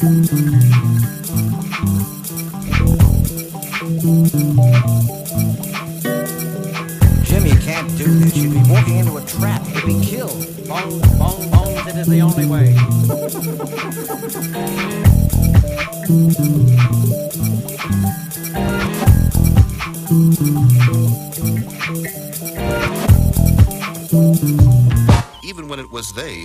Jimmy, you can't do this. You'd be walking into a trap. You'd be killed. Bones, bones, bones. It is the only way. Even when it was they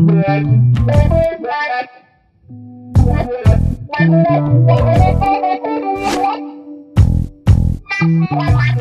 Thank you.